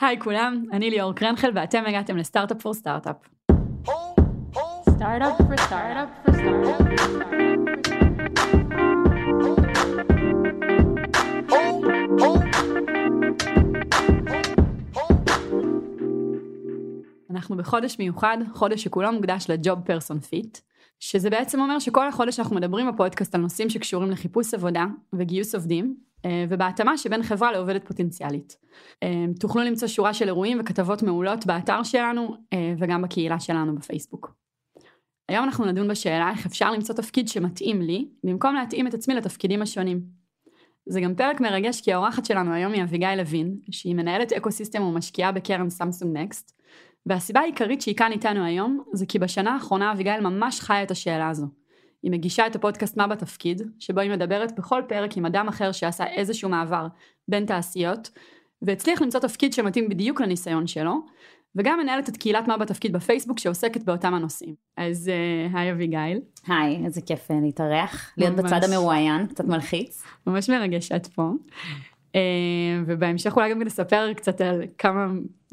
היי כולם, אני ליאור קרנגל ואתם הגעתם ל Startup for Startup. Startup for Startup for Startup. אנחנו בחודש מיוחד, חודש שכולו מוקדש ל job person fit, שזה בעצם אומר שכל החודש אנחנו מדברים בפודקאסט על נושאים שקשורים לחיפוש עבודה וגיוס עובדים, ובהתאמה שבין חברה לעובדת פוטנציאלית. אה, תוכלו למצוא שורה של אירועים וכתבות מעולות באתר שלנו אה, וגם בקהילה שלנו בפייסבוק. היום אנחנו נדון בשאלה איך אפשר למצוא תפקיד שמתאים לי, במקום להתאים את עצמי לתפקידים השונים. זה גם פרק מרגש כי האורחת שלנו היום היא אביגיל לוין, שהיא מנהלת אקו סיסטם ומשקיעה בקרן סמסונג נקסט, והסיבה העיקרית שהיא כאן איתנו היום, זה כי בשנה האחרונה אביגיל ממש חיה את השאלה הזו. היא מגישה את הפודקאסט מה בתפקיד, שבו היא מדברת בכל פרק עם אדם אחר שעשה איזשהו מעבר בין תעשיות, והצליח למצוא תפקיד שמתאים בדיוק לניסיון שלו, וגם מנהלת את קהילת מה בתפקיד בפייסבוק שעוסקת באותם הנושאים. אז uh, היי אביגיל. היי, איזה כיף אה, להתארח, להיות ממש. בצד המרואיין, קצת מלחיץ. ממש מרגש שאת פה. Uh, ובהמשך אולי גם נספר קצת על כמה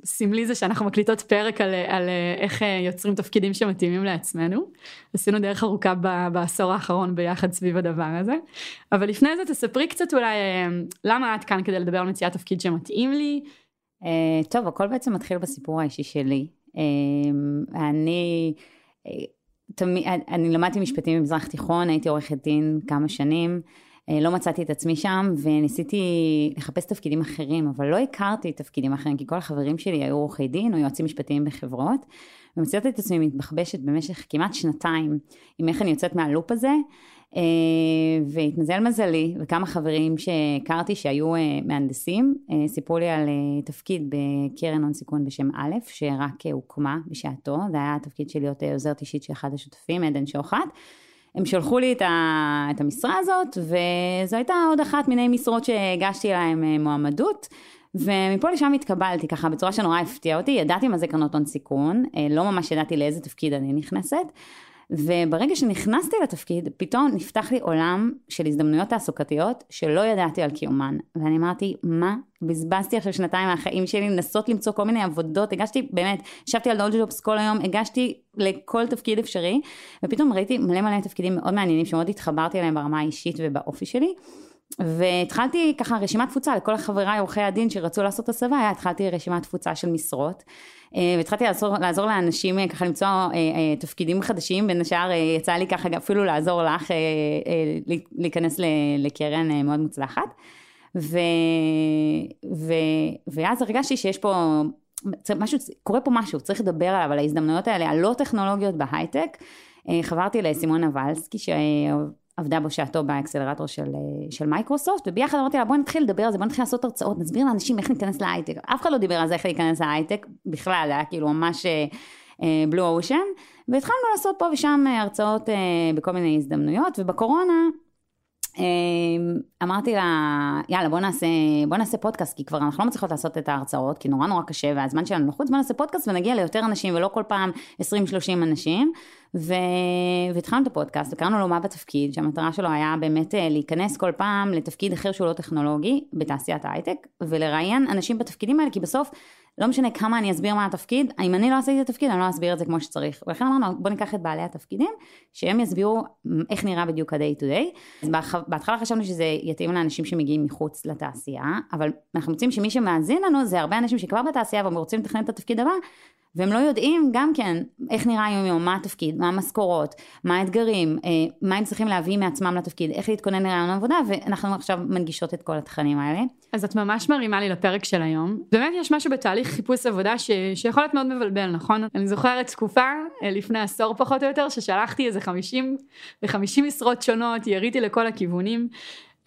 סמלי זה שאנחנו מקליטות פרק על, על איך יוצרים תפקידים שמתאימים לעצמנו. עשינו דרך ארוכה בעשור האחרון ביחד סביב הדבר הזה. אבל לפני זה תספרי קצת אולי למה את כאן כדי לדבר על מציאת תפקיד שמתאים לי. טוב, הכל בעצם מתחיל בסיפור האישי שלי. אני... תמיד, אני למדתי משפטים במזרח תיכון, הייתי עורכת דין כמה שנים. אה, לא מצאתי את עצמי שם וניסיתי לחפש תפקידים אחרים, אבל לא הכרתי תפקידים אחרים, כי כל החברים שלי היו עורכי דין או יועצים משפטיים בחברות, ומצאתי את עצמי מתבחבשת במשך כמעט שנתיים עם איך אני יוצאת מהלופ הזה, אה, והתמזל מזלי, וכמה חברים שהכרתי שהיו אה, מהנדסים, סיפרו לי על תפקיד בקרן הון סיכון בשם א', שרק הוקמה בשעתו, זה היה התפקיד של להיות עוזרת אישית של אחד השותפים, עדן שוחט. הם שלחו לי את, ה, את המשרה הזאת, וזו הייתה עוד אחת מיני משרות שהגשתי להם אה, מועמדות. ומפה לשם התקבלתי ככה בצורה שנורא הפתיעה אותי, ידעתי מה זה קרנות הון סיכון, אה, לא ממש ידעתי לאיזה תפקיד אני נכנסת, וברגע שנכנסתי לתפקיד, פתאום נפתח לי עולם של הזדמנויות תעסוקתיות שלא ידעתי על קיומן. ואני אמרתי, מה? בזבזתי עכשיו שנתיים מהחיים שלי לנסות למצוא כל מיני עבודות, הגשתי, באמת, ישבתי על דולג'ופס כל היום, הגשתי לכל תפקיד אפשרי, ופתאום ראיתי מלא מלא תפקידים מאוד מעניינים שמאוד התחברתי אליהם ברמה האישית ובאופי שלי. והתחלתי ככה רשימת תפוצה לכל חבריי עורכי הדין שרצו לעשות הסבה, התחלתי רשימת תפוצה של משרות. אה, והתחלתי לעזור, לעזור לאנשים אה, ככה למצוא אה, תפקידים חדשים, בין השאר יצא לי ככה אפילו לעזור לך להיכנס לקרן מאוד מוצלחת. ו, ו, ואז הרגשתי שיש פה משהו, קורה פה משהו, צריך לדבר עליו, על ההזדמנויות האלה, הלא טכנולוגיות בהייטק. חברתי לסימונה ולסקי, עבדה בשעתו באקסלרטור של, אה, של מייקרוסופט, וביחד אמרתי לה בואי נתחיל לדבר על זה, בואי נתחיל לעשות הרצאות, נסביר לאנשים איך ניכנס להייטק. אף אחד לא דיבר על זה איך להיכנס להייטק, בכלל, היה כאילו ממש blue אה, ocean, והתחלנו לעשות פה ושם אה, הרצאות בכל מיני הזדמנויות, ובקורונה אמרתי לה, יאללה בוא נעשה, בוא נעשה פודקאסט, כי כבר אנחנו לא מצליחות לעשות את ההרצאות, כי נורא נורא קשה והזמן שלנו לחוץ, בוא נעשה פודקאסט ונגיע ליותר אנשים ולא כל פעם 20-30 אנשים. ו... והתחלנו את הפודקאסט וקראנו לו מה בתפקיד, שהמטרה שלו היה באמת אה, להיכנס כל פעם לתפקיד אחר שהוא לא טכנולוגי בתעשיית ההייטק, ולראיין אנשים בתפקידים האלה, כי בסוף לא משנה כמה אני אסביר מה התפקיד, אם אני לא עשיתי את התפקיד אני לא אסביר את זה כמו שצריך. ולכן אמרנו בוא ניקח את בעלי התפקידים, שהם יסבירו איך נראה בדיוק ה-day to day. אז בהתחלה חשבנו שזה יתאים לאנשים שמגיעים מחוץ לתעשייה, אבל אנחנו מוצאים שמי שמאזין לנו זה הרבה אנשים שכבר בתעשייה והם רוצים לתכנן את התפקיד הבא, והם לא יודעים גם כן איך נראה היום יום, מה התפקיד, מה המשכורות, מה האתגרים, אה, מה הם צריכים להביא מעצמם לתפקיד, איך להתכונן לרעיון עבודה, ואנחנו עכשיו מנגישות את כל התכנים האלה. אז את ממש מרימה לי לפרק של היום. באמת יש משהו בתהליך חיפוש עבודה ש... שיכול להיות מאוד מבלבל, נכון? אני זוכרת תקופה, אה, לפני עשור פחות או יותר, ששלחתי איזה 50 ו-50 משרות שונות, יריתי לכל הכיוונים.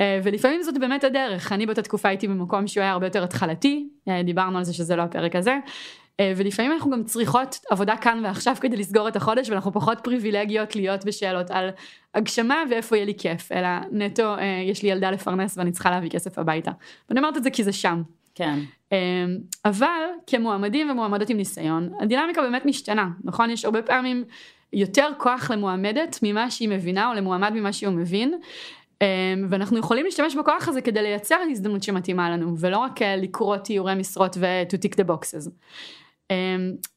אה, ולפעמים זאת באמת הדרך, אני באותה תקופה הייתי במקום שהוא היה הרבה יותר התחלתי, דיברנו על זה שזה לא הפרק הזה, ולפעמים אנחנו גם צריכות עבודה כאן ועכשיו כדי לסגור את החודש ואנחנו פחות פריבילגיות להיות בשאלות על הגשמה ואיפה יהיה לי כיף אלא נטו אה, יש לי ילדה לפרנס ואני צריכה להביא כסף הביתה. ואני אומרת את זה כי זה שם. כן. אה, אבל כמועמדים ומועמדות עם ניסיון הדינמיקה באמת משתנה נכון יש הרבה פעמים יותר כוח למועמדת ממה שהיא מבינה או למועמד ממה שהוא מבין ואנחנו יכולים להשתמש בכוח הזה כדי לייצר הזדמנות שמתאימה לנו ולא רק לקרוא תיאורי משרות ו- to tick the boxes.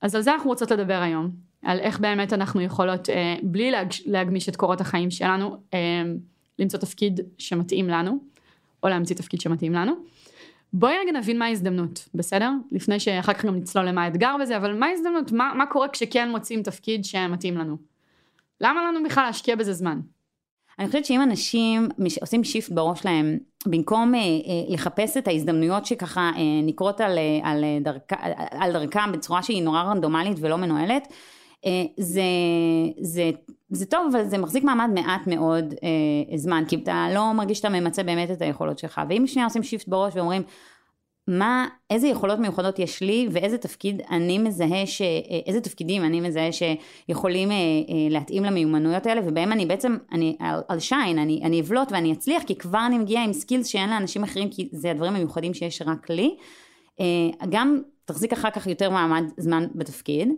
אז על זה אנחנו רוצות לדבר היום, על איך באמת אנחנו יכולות בלי להגמיש את קורות החיים שלנו למצוא תפקיד שמתאים לנו או להמציא תפקיד שמתאים לנו. בואי רגע נבין מה ההזדמנות, בסדר? לפני שאחר כך גם נצלול למה האתגר בזה, אבל מה ההזדמנות? מה, מה קורה כשכן מוצאים תפקיד שמתאים לנו? למה לנו בכלל להשקיע בזה זמן? אני חושבת שאם אנשים עושים shift בראש להם, במקום אה, אה, לחפש את ההזדמנויות שככה אה, נקרות על, אה, על, אה, דרכה, על דרכם בצורה שהיא נורא רנדומלית ולא מנוהלת, אה, זה, זה, זה טוב, אבל זה מחזיק מעמד מעט מאוד אה, זמן, כי אתה לא מרגיש שאתה ממצה באמת את היכולות שלך. ואם שנייה עושים shift בראש ואומרים, מה, איזה יכולות מיוחדות יש לי ואיזה תפקיד אני מזהה, ש, אה, איזה תפקידים אני מזהה שיכולים אה, אה, להתאים למיומנויות האלה ובהם אני בעצם, אני על שיין, אני, אני אבלוט ואני אצליח כי כבר אני מגיעה עם סקילס שאין לאנשים אחרים כי זה הדברים המיוחדים שיש רק לי. אה, גם תחזיק אחר כך יותר מעמד זמן בתפקיד.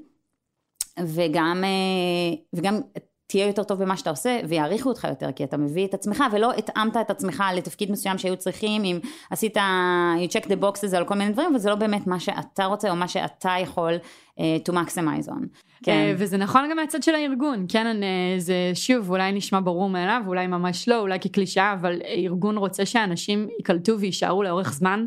וגם, אה, וגם תהיה יותר טוב במה שאתה עושה ויעריכו אותך יותר כי אתה מביא את עצמך ולא התאמת את עצמך לתפקיד מסוים שהיו צריכים אם עשית you check the boxes על כל מיני דברים וזה לא באמת מה שאתה רוצה או מה שאתה יכול uh, to maximize on. כן. אה, וזה נכון גם מהצד של הארגון, כן, זה שוב אולי נשמע ברור מאליו, אולי ממש לא, אולי כקלישאה, אבל ארגון רוצה שאנשים ייקלטו ויישארו לאורך זמן.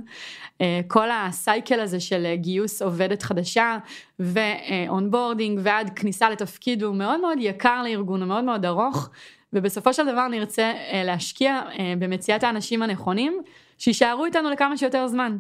אה, כל ה cycle הזה של גיוס עובדת חדשה ו onboarding ועד כניסה לתפקיד הוא מאוד מאוד יקר לארגון, הוא מאוד מאוד ארוך, ובסופו של דבר נרצה להשקיע במציאת האנשים הנכונים, שיישארו איתנו לכמה שיותר זמן.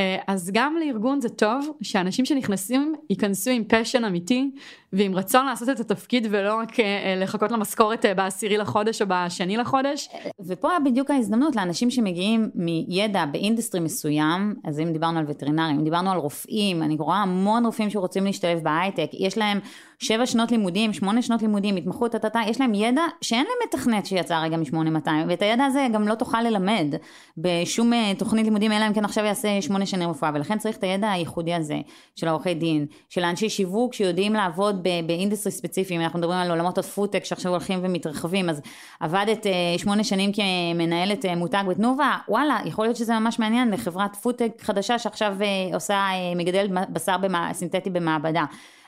אה, אז גם לארגון זה טוב שאנשים שנכנסים ייכנסו עם passion אמיתי ועם רצון לעשות את התפקיד ולא רק אה, לחכות למשכורת אה, בעשירי לחודש או בשני לחודש. ופה בדיוק ההזדמנות לאנשים שמגיעים מידע ב industry מסוים, אז אם דיברנו על וטרינרים, אם דיברנו על רופאים, אני רואה המון רופאים שרוצים להשתלב בהייטק, יש להם שבע שנות לימודים, שמונה שנות לימודים, התמחות, טטטה, יש להם ידע שאין להם מתכנת שיצא רגע מ-8200, ואת הידע הזה גם לא תוכל ללמד בשום תוכנית לימודים, אלא אם כן עכשיו יעשה שמונה שנים רפואה, ולכן צריך את הידע הייחודי הזה של העורכי דין, של אנשי שיווק שיודעים לעבוד ב industry ספציפיים, אנחנו מדברים על עולמות הפודטק שעכשיו הולכים ומתרחבים, אז עבדת אה, שמונה שנים כמנהלת אה, מותג בתנובה, וואלה, יכול להיות שזה ממש מעניין לחברת פודטק חדשה שעכשיו אה, עושה, מגדלת בשר במה, סינתטי במעבדה.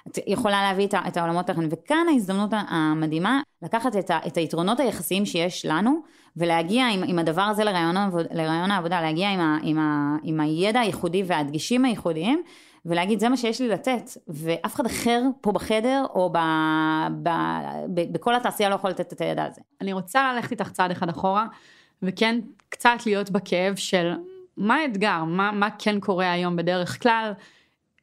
את יכולה להביא את העולמות האחרים, וכאן ההזדמנות המדהימה לקחת את, ה, את היתרונות היחסיים שיש לנו ולהגיע עם, עם הדבר הזה לרעיון העבודה, להגיע עם, ה, עם, ה, עם הידע הייחודי והדגישים הייחודיים ולהגיד זה מה שיש לי לתת. ואף אחד אחר פה בחדר או ב, ב, ב, בכל התעשייה לא יכול לתת את הידע הזה. אני רוצה ללכת איתך צעד אחד אחורה וכן קצת להיות בכאב של מה האתגר, מה, מה כן קורה היום בדרך כלל,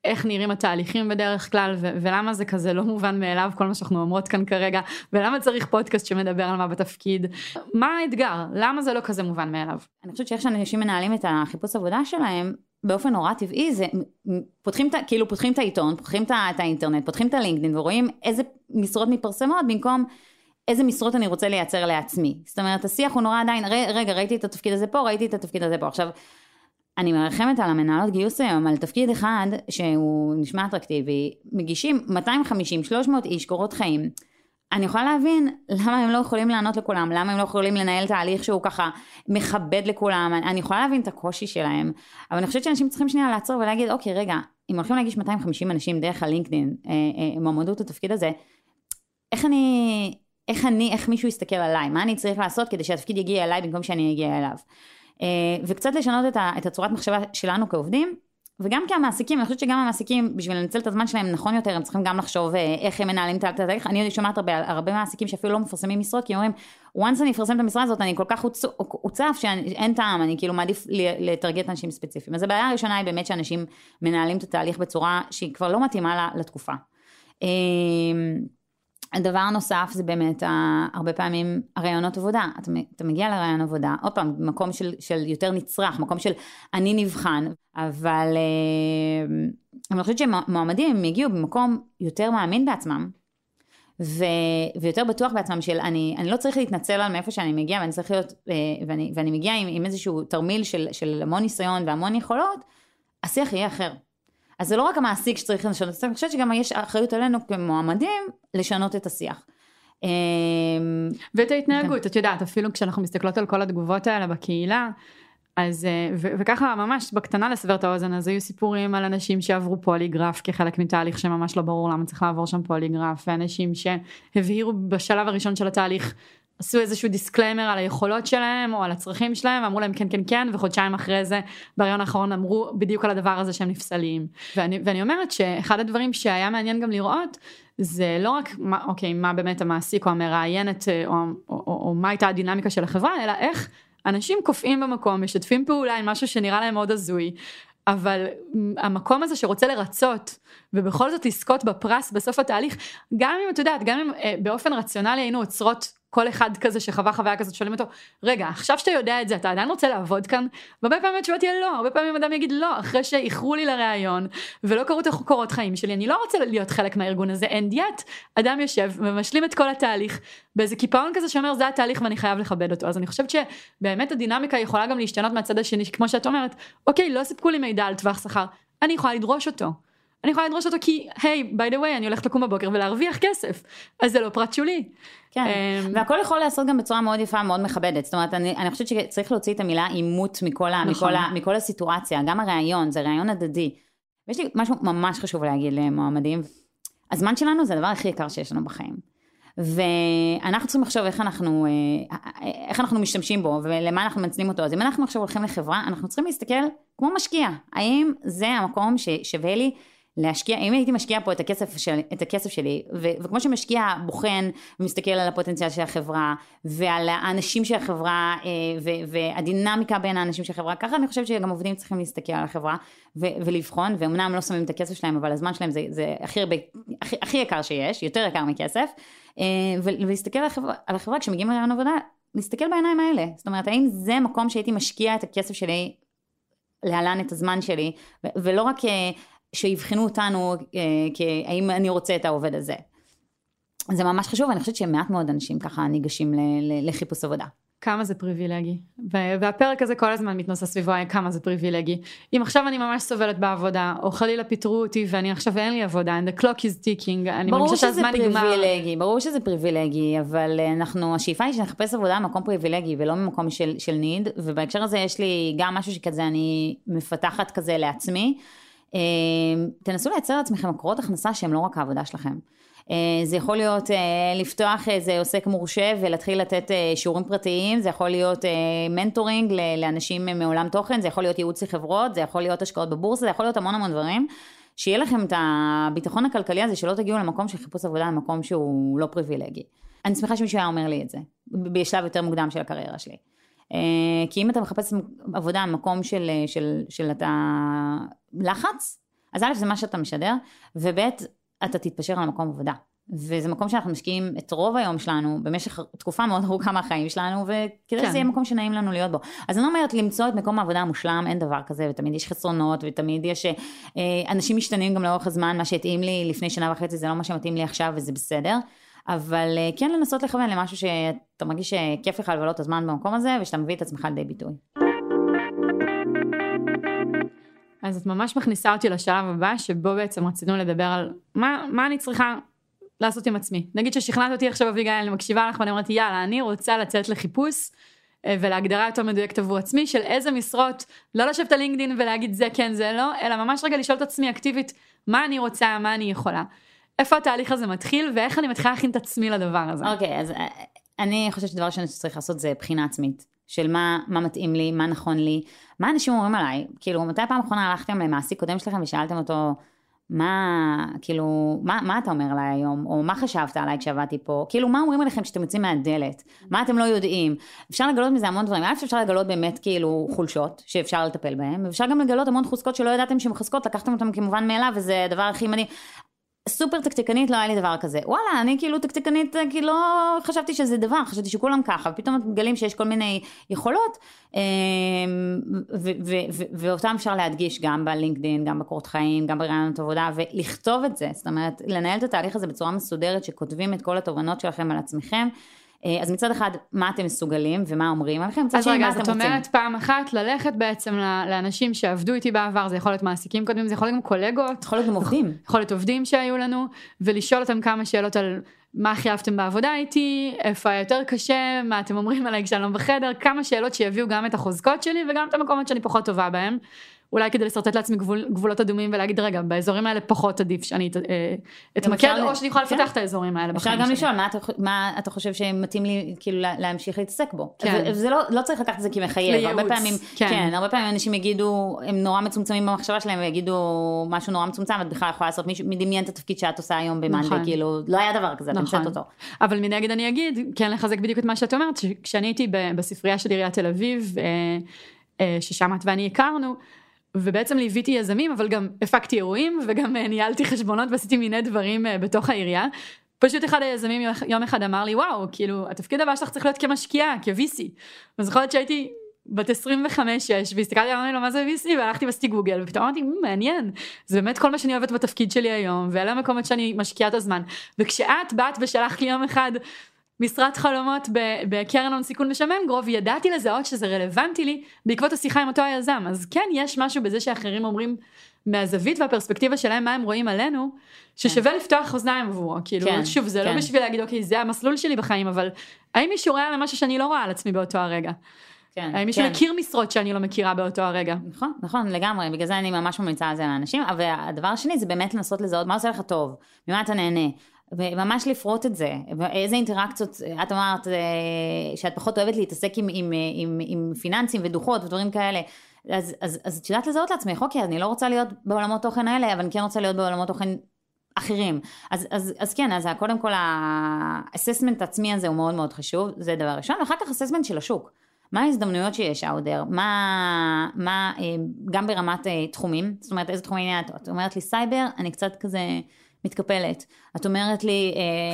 איך נראים התהליכים בדרך כלל ו- ולמה זה כזה לא מובן מאליו כל מה שאנחנו אומרות כאן כרגע ולמה צריך פודקאסט שמדבר על מה בתפקיד. מה האתגר? למה זה לא כזה מובן מאליו. אני חושבת שאיך שאנשים מנהלים את החיפוש עבודה שלהם באופן נורא טבעי זה פותחים את כאילו פותחים את העיתון פותחים את האינטרנט פותחים את הלינקדאין ורואים איזה משרות מתפרסמות במקום איזה משרות אני רוצה לייצר לעצמי. זאת אומרת השיח הוא נורא עדיין רגע ראיתי את התפקיד הזה פה ראיתי את התפקיד הזה פה עכשיו אני מרחמת על המנהלות גיוס היום על תפקיד אחד שהוא נשמע אטרקטיבי מגישים 250-300 איש קורות חיים. אני יכולה להבין למה הם לא יכולים לענות לכולם, למה הם לא יכולים לנהל תהליך שהוא ככה מכבד לכולם, אני יכולה להבין את הקושי שלהם, אבל אני חושבת שאנשים צריכים שנייה לעצור ולהגיד, אוקיי, רגע, אם הולכים להגיש 250 אנשים דרך הלינקדאין, אה, אה, מועמדות לתפקיד הזה, איך אני, איך אני, איך מישהו יסתכל עליי, מה אני צריך לעשות כדי שהתפקיד יגיע אליי במקום שאני אגיע אליו. אה, וקצת לשנות את, הצורת מחשבה שלנו כעובדים, וגם כמעסיקים, אני חושבת שגם המעסיקים, בשביל לנצל את הזמן שלהם נכון יותר, הם צריכים גם לחשוב אה, איך הם מנהלים את התהליך. אני שומעת הרבה, הרבה מעסיקים שאפילו לא מפרסמים משרות, כי אומרים, once אני אפרסם את המשרה הזאת, אני כל כך הוצף שאין טעם, אני כאילו מעדיף לטרגט אנשים ספציפיים. אז הבעיה הראשונה היא באמת שאנשים מנהלים את התהליך בצורה שהיא כבר לא מתאימה לתקופה. הדבר נוסף זה באמת הרבה פעמים הרעיונות עבודה, אתה, מגיע לרעיון עבודה, עוד פעם, מקום של, של יותר נצרך, מקום של אני נבחן, אבל אה, אני חושבת שמועמדים הם יגיעו במקום יותר מאמין בעצמם, ו, ויותר בטוח בעצמם של אני, אני לא צריך להתנצל על מאיפה שאני מגיע ואני צריך להיות, אה, ואני, ואני מגיע עם, עם איזשהו תרמיל של, של המון ניסיון והמון יכולות, השיח יהיה אחר. אז זה לא רק המעסיק שצריך לשנות את השיח, אני חושבת שגם יש אחריות עלינו כמועמדים לשנות את השיח. ואת ההתנהגות, את יודעת, אפילו כשאנחנו מסתכלות על כל התגובות האלה בקהילה, אז ו- וככה ממש בקטנה לסבר את האוזן אז היו סיפורים על אנשים שעברו פוליגרף כחלק מתהליך שממש לא ברור למה צריך לעבור שם פוליגרף ואנשים שהבהירו בשלב הראשון של התהליך עשו איזשהו disclaimer על היכולות שלהם או על הצרכים שלהם ואמרו להם כן כן כן וחודשיים אחרי זה בריאיון האחרון אמרו בדיוק על הדבר הזה שהם נפסלים. ואני, ואני אומרת שאחד הדברים שהיה מעניין גם לראות זה לא רק מה, אוקיי מה באמת המעסיק או המראיינת או, או, או, או מה הייתה הדינמיקה של החברה אלא איך אנשים קופאים במקום, משתפים פעולה עם משהו שנראה להם מאוד הזוי, אבל המקום הזה שרוצה לרצות ובכל זאת לזכות בפרס בסוף התהליך, גם אם את יודעת, גם אם אה, באופן רציונלי היינו עוצרות כל אחד כזה שחווה חוויה כזאת שואלים אותו רגע עכשיו שאתה יודע את זה אתה עדיין רוצה לעבוד כאן? והרבה פעמים התשובה תהיה לא הרבה פעמים אדם יגיד לא אחרי שאיחרו לי לראיון ולא קראו את הקורות חיים שלי אני לא רוצה להיות חלק מהארגון הזה and yet אדם יושב ומשלים את כל התהליך באיזה קיפאון כזה שאומר זה התהליך ואני חייב לכבד אותו אז אני חושבת שבאמת הדינמיקה יכולה גם להשתנות מהצד השני כמו שאת אומרת אוקיי לא סיפקו לי מידע על טווח שכר אני יכולה לדרוש אותו. אני יכולה לדרוש אותו כי היי ביי דה ווי אני הולכת לקום בבוקר ולהרוויח כסף אז זה לא פרט שולי. כן um, והכל יכול לעשות גם בצורה מאוד יפה מאוד מכבדת זאת אומרת אני, אני חושבת שצריך להוציא את המילה עימות מכל, נכון. מכל, מכל הסיטואציה גם הראיון זה ראיון הדדי. יש לי משהו ממש חשוב להגיד למועמדים הזמן שלנו זה הדבר הכי יקר שיש לנו בחיים. ואנחנו צריכים לחשוב איך אנחנו, אה, איך אנחנו משתמשים בו ולמה אנחנו מנצלים אותו. אז אם אנחנו עכשיו הולכים לחברה, אנחנו צריכים להסתכל כמו משקיע. האם זה המקום ששווה לי להשקיע, אם הייתי משקיע פה את הכסף, של, את הכסף שלי, ו, וכמו שמשקיע בוחן ומסתכל על הפוטנציאל של החברה, ועל האנשים של החברה, אה, ו, והדינמיקה בין האנשים של החברה, ככה אני חושבת שגם עובדים צריכים להסתכל על החברה ו, ולבחון, ואומנם לא שמים את הכסף שלהם, אבל הזמן שלהם זה, זה הכי, הרבה, הכי, הכי יקר שיש, יותר יקר מכסף, אה, ולהסתכל על החברה, על החברה כשמגיעים לרעיון עבודה, להסתכל בעיניים האלה, זאת אומרת האם זה מקום שהייתי משקיע את הכסף שלי להלן את הזמן שלי, ולא רק אה, שיבחנו אותנו אה, האם אני רוצה את העובד הזה. זה ממש חשוב, ואני חושבת שמעט מאוד אנשים ככה ניגשים לחיפוש עבודה. כמה זה פריבילגי. והפרק הזה כל הזמן מתנוסס סביבו כמה זה פריבילגי. אם עכשיו אני ממש סובלת בעבודה, או חלילה פיטרו אותי ואני עכשיו אין לי עבודה, and the clock is ticking, אני מרגישה שהזמן נגמר. ברור שזה פריבילגי, ברור שזה פריבילגי, אבל אנחנו, השאיפה היא שנחפש עבודה במקום פריבילגי ולא ממקום של, של need, ובהקשר הזה יש לי גם משהו שכזה אני מפתחת כזה לעצמי. אמ, תנסו לייצר לעצמכם מקורות הכנסה שהם לא רק העבודה שלכם. אה, זה יכול להיות אה, לפתוח איזה עוסק מורשה ולהתחיל לתת אה, שיעורים פרטיים, זה יכול להיות mentoring לאנשים מעולם תוכן, זה יכול להיות ייעוץ לחברות, זה יכול להיות השקעות בבורסה, זה יכול להיות המון המון דברים. שיהיה לכם את הביטחון הכלכלי הזה, שלא תגיעו למקום של חיפוש עבודה, למקום שהוא לא פריבילגי. אני שמחה שמישהו היה אומר לי את זה, בשלב יותר מוקדם של הקריירה שלי. אה, כי אם אתה מחפש עבודה במקום של, של, של אתה לחץ, אז א' זה מה שאתה משדר, וב' אתה תתפשר על מקום עבודה. וזה מקום שאנחנו משקיעים את רוב היום שלנו במשך תקופה מאוד ארוכה מהחיים שלנו וכדי כן. שזה יהיה מקום שנעים לנו להיות בו. אז אני אומרת למצוא את מקום העבודה המושלם אין דבר כזה ותמיד יש חסרונות ותמיד יש אה, אנשים משתנים גם לאורך הזמן מה שהתאים לי לפני שנה וחצי זה לא מה שמתאים לי עכשיו וזה בסדר. אבל אה, כן לנסות לכוון למשהו שאתה מרגיש שכיף לך לבלות את הזמן במקום הזה ושאתה מביא את עצמך לידי ביטוי. אז את ממש מכניסה אותי לשלב הבא שבו בעצם רצינו לדבר על מה, מה אני צריכה לעשות עם עצמי. נגיד ששכנעת אותי עכשיו אביגיל, אני מקשיבה לך ואני אומרת יאללה אני רוצה לצאת לחיפוש אה, ולהגדרה יותר מדויקת עבור עצמי של איזה משרות, לא לשבת על לינקדין ולהגיד זה כן זה לא, אלא ממש רגע לשאול את עצמי אקטיבית מה אני רוצה, מה אני יכולה. איפה התהליך הזה מתחיל ואיך אני מתחילה להכין את עצמי לדבר הזה. אוקיי, okay, אז אה, אני חושבת שדבר ראשון שצריך לעשות זה בחינה עצמית. של מה, מה מתאים לי, מה נכון לי, מה אנשים אומרים עליי, כאילו מתי פעם אחרונה הלכתם למעסיק קודם שלכם ושאלתם אותו מה, כאילו, מה, מה אתה אומר עליי היום, או מה חשבת עליי כשעבדתי פה, כאילו מה אומרים עליכם כשאתם יוצאים מהדלת, מה אתם לא יודעים, אפשר לגלות מזה המון דברים, א' אפשר לגלות באמת כאילו חולשות שאפשר לטפל בהן, ואפשר גם לגלות המון חוזקות שלא ידעתם שהן חוזקות, לקחתם אותן כמובן מאליו וזה הדבר הכי מדהים, סופר תקתקנית לא היה לי דבר כזה. וואלה אני כאילו תקתקנית כאילו לא חשבתי שזה דבר חשבתי שכולם ככה ופתאום מגלים שיש כל מיני יכולות אמ, ואותם אפשר להדגיש גם בלינקדאין גם בקורות חיים גם ברעיונות עבודה ולכתוב את זה. זאת אומרת לנהל את התהליך הזה בצורה מסודרת שכותבים את כל התובנות שלכם על עצמכם אה, אז מצד אחד מה אתם מסוגלים ומה אומרים עליכם, מצד שני מה אתם רוצים. אז רגע, זאת אומרת פעם אחת ללכת בעצם לאנשים שעבדו איתי בעבר, זה יכול להיות מעסיקים קודמים, זה יכול להיות גם קולגות. יכול להיות גם עובדים. יכול להיות עובדים שהיו לנו, ולשאול אותם כמה שאלות על מה הכי אהבתם בעבודה איתי, איפה היה יותר קשה, מה אתם אומרים עליי כשאני לא בחדר, כמה שאלות שיביאו גם את החוזקות שלי וגם את המקומות שאני פחות טובה בהם. אולי כדי לשרטט לעצמי גבול, גבולות אדומים ולהגיד רגע באזורים האלה פחות עדיף שאני אה, אתמקד או שאני יכולה לפתח כן. את האזורים האלה בחיים שלי. אפשר גם לשאול מה אתה, מה אתה חושב שמתאים לי כאילו להמשיך להתעסק בו. כן. וזה לא, לא צריך לקחת את זה כמחייב. לייעוץ. הרבה פעמים, כן. כן, הרבה פעמים אנשים יגידו, הם נורא מצומצמים במחשבה שלהם ויגידו משהו נורא מצומצם, את בכלל יכולה לעשות מישהו, מדמיין את התפקיד שאת עושה היום במאנדי, נכון. כאילו לא היה דבר כזה, נכון. אותו. אבל מנגד אני אגיד, כן לחזק בדיוק את מה שאת אומרת, כשאני הייתי בספרייה של עיריית תל אביב, אה, אה, ששם את ואני הכרנו, ובעצם ליוויתי יזמים אבל גם הפקתי אירועים וגם אה, ניהלתי חשבונות ועשיתי מיני דברים אה, בתוך העירייה. פשוט אחד היזמים יום אחד אמר לי וואו כאילו התפקיד הבא שלך צריך להיות כמשקיעה כ-VC. יכול להיות שהייתי בת 25-6 והסתכלתי אמרתי לו מה זה VC והלכתי ועשיתי גוגל ופתאום אמרתי מעניין זה באמת כל מה שאני אוהבת בתפקיד שלי היום ואלה המקומות שאני משקיעה את הזמן וכשאת באת ושלחת לי יום אחד משרת חלומות בקרן הון סיכון בשם מנגרוב, ידעתי לזהות שזה רלוונטי לי בעקבות השיחה עם אותו היזם. אז כן, יש משהו בזה שאחרים אומרים מהזווית והפרספקטיבה שלהם מה הם רואים עלינו, ששווה כן. לפתוח אוזניים עבורו. כאילו, כן, שוב, זה לא כן. לא בשביל להגיד, אוקיי, זה המסלול שלי בחיים, אבל האם מישהו רואה למשהו שאני לא רואה על עצמי באותו הרגע? כן, האם מישהו כן. מכיר משרות שאני לא מכירה באותו הרגע? נכון, נכון, לגמרי, בגלל זה אני ממש ממליצה על זה לאנשים, אבל הדבר השני זה באמת לנסות לזהות מה עושה לך טוב, ממה אתה נהנה. וממש לפרוט את זה, איזה אינטראקציות, את אמרת אה, שאת פחות אוהבת להתעסק עם, עם, עם, עם פיננסים ודוחות ודברים כאלה, אז, את יודעת לזהות לעצמך, אוקיי, אני לא רוצה להיות בעולמות תוכן האלה, אבל אני כן רוצה להיות בעולמות תוכן אחרים. אז, אז, אז כן, אז קודם כל ה assessment עצמי הזה הוא מאוד מאוד חשוב, זה דבר ראשון, ואחר כך assessment של השוק. מה ההזדמנויות שיש out there, מה, מה, אה, גם ברמת אה, תחומים, זאת אומרת איזה תחומים את אומרת לי סייבר, אני קצת כזה מתקפלת. את אומרת לי,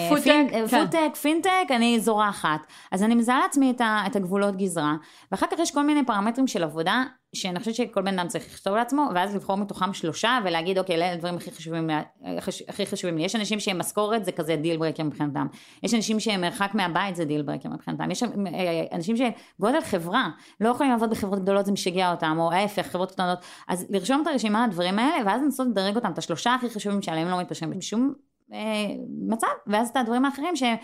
פודטק, אה, פינטק, כן. פינטק, אני זורחת. אז אני מזהה לעצמי את הגבולות גזרה, ואחר כך יש כל מיני פרמטרים של עבודה שאני חושבת שכל בן אדם צריך לכתוב לעצמו, ואז לבחור מתוכם שלושה ולהגיד, אוקיי, אלה הדברים הכי חשובים, הכי חשובים לי. יש אנשים שהם משכורת, זה כזה deal breaker מבחינתם. יש אנשים שהם מרחק מהבית, זה deal breaker מבחינתם. יש אנשים שגודל חברה, לא יכולים לעבוד בחברות גדולות, זה משגע אותם, או ההפך, חברות קטנות. אז לרשום את הרשימה, הדברים האלה, ואז לנסות לדרג אותם, את השלושה הכי חשובים שעליהם לא מתפשרים בשום אה, מצב, ואז את הדברים האחרים שהם...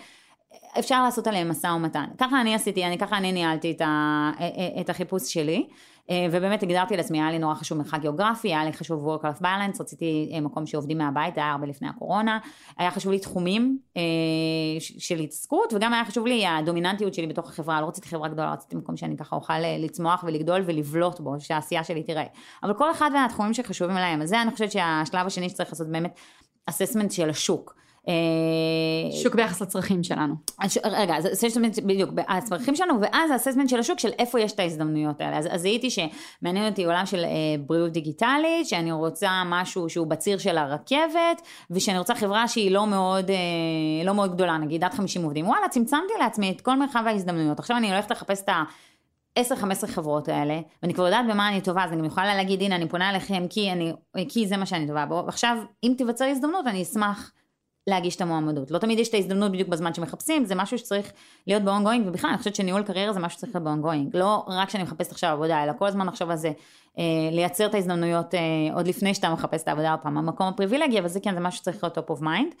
אפשר לעשות עליהם משא ומתן. ככה אני עשיתי, אני, ככה אני ניהלתי את, ה, אה, אה, את החיפוש שלי. אה, ובאמת הגדרתי לעצמי, היה לי נורא חשוב מרחק גיאוגרפי, היה לי חשוב work-life balance, רציתי אה, מקום שעובדים מהבית, היה הרבה לפני הקורונה, היה חשוב לי תחומים אה, של התעסקות, וגם היה חשוב לי הדומיננטיות שלי בתוך החברה, לא רציתי חברה גדולה, רציתי מקום שאני ככה אוכל לצמוח ולגדול ולבלוט בו, שהעשייה שלי תראה. אבל כל אחד מהתחומים שחשובים להם, אז זה אני חושבת שהשלב השני שצריך לעשות באמת אססמנט של השוק. אה, שוק ביחס לצרכים שלנו. רגע, אז אססמנט בדיוק, הצרכים שלנו, ואז האססמנט של השוק של איפה יש את ההזדמנויות האלה. אז, זיהיתי שמעניין אותי עולם של אה, בריאות דיגיטלית, שאני רוצה משהו שהוא בציר של הרכבת, ושאני רוצה חברה שהיא לא מאוד, אה, לא מאוד גדולה, נגיד עד 50 עובדים. וואלה, צמצמתי לעצמי את כל מרחב ההזדמנויות. עכשיו אני הולכת לחפש את ה... 10-15 חברות האלה, ואני כבר יודעת במה אני טובה, אז אני יכולה להגיד, הנה, אני פונה אליכם כי, אני, כי זה מה שאני טובה בו. ועכשיו, אם תיווצר הזדמנות, אני אשמח להגיש את המועמדות. לא תמיד יש את ההזדמנות בדיוק בזמן שמחפשים, זה משהו שצריך להיות ב-ongoing, ובכלל אני חושבת שניהול קריירה זה משהו שצריך להיות ב-ongoing. לא רק שאני מחפשת עכשיו עבודה, אלא כל הזמן לחשוב על זה, אה, לייצר את ההזדמנויות אה, עוד לפני שאתה מחפש את העבודה עוד פעם. המקום הפריבילגי, אבל זה כן, זה משהו שצריך להיות top of mind.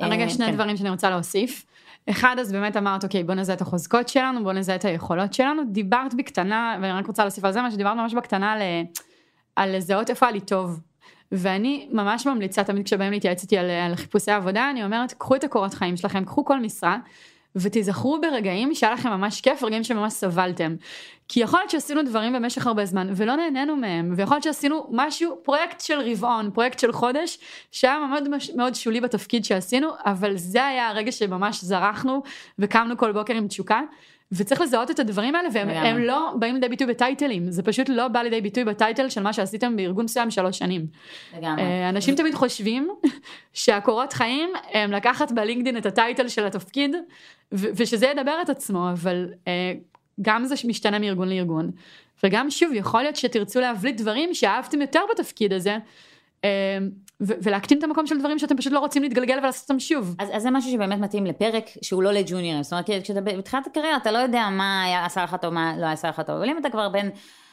רגע, אה, שני כן. דברים שאני רוצה להוסיף. אחד, אז באמת אמרת, אוקיי, בוא נזהה את החוזקות שלנו, בוא נזהה את היכולות שלנו. דיברת בקטנה, ואני רק רוצה להוסיף על זה מה שדיברת ממש בקטנה על, על לזהות איפה לי טוב. ואני ממש ממליצה תמיד כשבאים להתייעץ איתי על, על חיפושי עבודה, אני אומרת, קחו את הקורות חיים שלכם, קחו כל משרה. ותיזכרו ברגעים שהיה לכם ממש כיף, רגעים שממש סבלתם. כי יכול להיות שעשינו דברים במשך הרבה זמן ולא נהנינו מהם, ויכול להיות שעשינו משהו, פרויקט של רבעון, פרויקט של חודש, שהיה מאוד, מאוד שולי בתפקיד שעשינו, אבל זה היה הרגע שממש זרחנו וקמנו כל בוקר עם תשוקה. וצריך לזהות את הדברים האלה והם לא באים לידי ביטוי בטייטלים זה פשוט לא בא לידי ביטוי בטייטל של מה שעשיתם בארגון מסוים שלוש שנים. לגמרי. אה, אנשים תמיד חושבים שהקורות חיים הם לקחת בלינקדין את הטייטל של התפקיד ושזה ידבר את עצמו אבל אה, גם זה משתנה מארגון לארגון וגם שוב יכול להיות שתרצו להבליט דברים שאהבתם יותר בתפקיד הזה. ולהקטין את המקום של דברים שאתם פשוט לא רוצים להתגלגל ולעשות אותם שוב. אז, אז זה משהו שבאמת מתאים לפרק שהוא לא לג'וניורים, זאת אומרת כשאתה בתחילת הקריירה אתה לא יודע מה היה עשה לך טוב, מה לא עשה לך טוב, אבל אם אתה כבר בין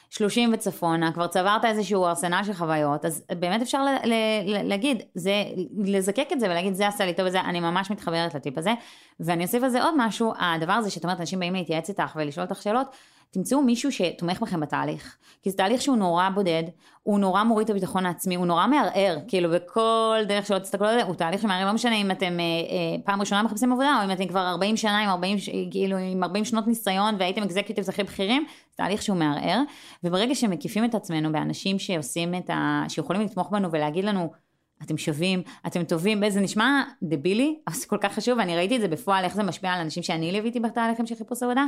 30 וצפונה, כבר צברת איזשהו ארסנל של חוויות, אז באמת אפשר ל- ל- ל- להגיד, זה, לזקק את זה ולהגיד, זה עשה לי טוב וזה, אני ממש מתחברת לטיפ הזה. ואני אוסיף על זה עוד משהו, הדבר הזה שאת אומרת, אנשים באים להתייעץ איתך ולשאול אותך שאלות, תמצאו מישהו שתומך בכם בתהליך. כי זה תהליך שהוא נורא בודד, הוא נורא מוריד את הביטחון העצמי, הוא נורא מערער, כאילו בכל דרך שלא תסתכלו על זה, הוא תהליך שמערער, לא משנה אם אתם אה, אה, פעם ראשונה מחפשים עבודה, או אם אתם כבר 40 שנה עם 40, כאילו עם 40 שנות ניסיון והייתם אקזקיוטיבס הכי בכירים, זה תהליך שהוא מערער, וברגע שמקיפים את עצמנו באנשים שעושים את ה... שיכולים לתמוך בנו ולהגיד לנו, אתם שווים, אתם טובים, זה נשמע דבילי, אבל זה כל כך חשוב, ואני ראיתי את זה בפועל, איך זה משפיע על אנשים שאני ליוויתי בתהליכים של חיפוש עבודה.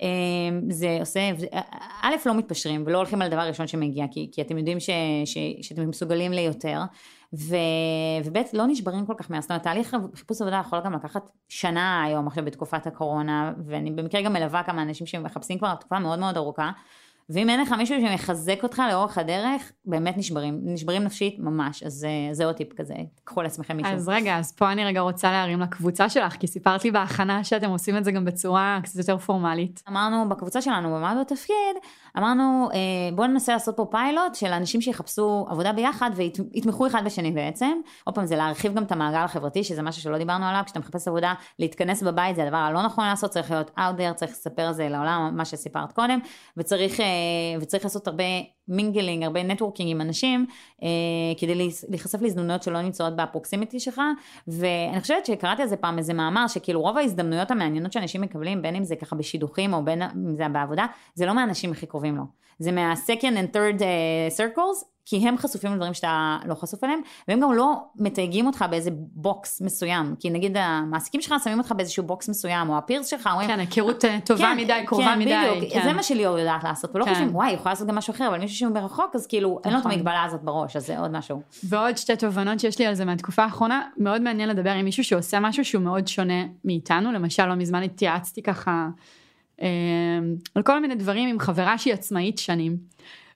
אמ, זה עושה, א', לא מתפשרים ולא הולכים על הדבר הראשון שמגיע, כי, כי אתם יודעים ש, ש, שאתם מסוגלים ליותר, ו, וב', לא נשברים כל כך מהר, זאת אומרת, תהליך חיפוש עבודה יכול גם לקחת שנה היום, עכשיו בתקופת הקורונה, ואני במקרה גם מלווה כמה אנשים שמחפשים כבר תקופה מאוד מאוד ארוכה. ואם אין לך מישהו שמחזק אותך לאורך הדרך, באמת נשברים, נשברים נפשית ממש, אז אה, זה עוד טיפ כזה, קחו לעצמכם מישהו. אז רגע, אז פה אני רגע רוצה להרים לקבוצה שלך, כי סיפרת לי בהכנה שאתם עושים את זה גם בצורה קצת יותר פורמלית. אמרנו בקבוצה שלנו, במה בתפקיד, אמרנו אה, בואו ננסה לעשות פה פיילוט של אנשים שיחפשו עבודה ביחד ויתמכו אחד בשני בעצם. עוד פעם זה להרחיב גם את המעגל החברתי, שזה משהו שלא דיברנו עליו, כשאתה מחפש עבודה, להתכנס בבית זה הדבר הלא נכון לעשות, צריך להיות out there, צריך לספר את זה לעולם, מה שסיפרת קודם, וצריך, אה, וצריך לעשות הרבה mingling, הרבה networking עם אנשים, אה, כדי להיחשף להזדמנויות שלא נמצאות ב proximity שלך, ואני חושבת שקראתי על זה פעם איזה מאמר, שכאילו רוב ההזדמנויות המעניינות שאנשים מקבלים, בין אם זה ככה בשידוכים או בין אם זה בעבודה, זה לא מהאנשים הכי קרובים לו. זה מה-second and third uh, circles, כי הם חשופים לדברים שאתה לא חשוף אליהם, והם גם לא מתייגים אותך באיזה box מסוים, כי נגיד המעסיקים שלך שמים אותך באיזשהו box מסוים, או ה peers שלך אומרים... כן, היכרות אה, טובה כן, מדי, קרובה כן, מדי. בדיוק, כן, זה מה שליאור יודעת לעשות, ולא כן. חושבים, וואי, יכולה לעשות גם משהו אחר, אבל מישהו שהוא מרחוק, אז כאילו, נכון. אין לו את נכון. המגבלה הזאת בראש, אז זה עוד משהו. ועוד שתי תובנות שיש לי על זה מהתקופה האחרונה, מאוד מעניין לדבר עם מישהו שעושה משהו שהוא מאוד שונה מאיתנו, למשל, לא מזמן התייעצתי ככה אה, על כל מיני דברים עם חברה שהיא עצמאית שנים.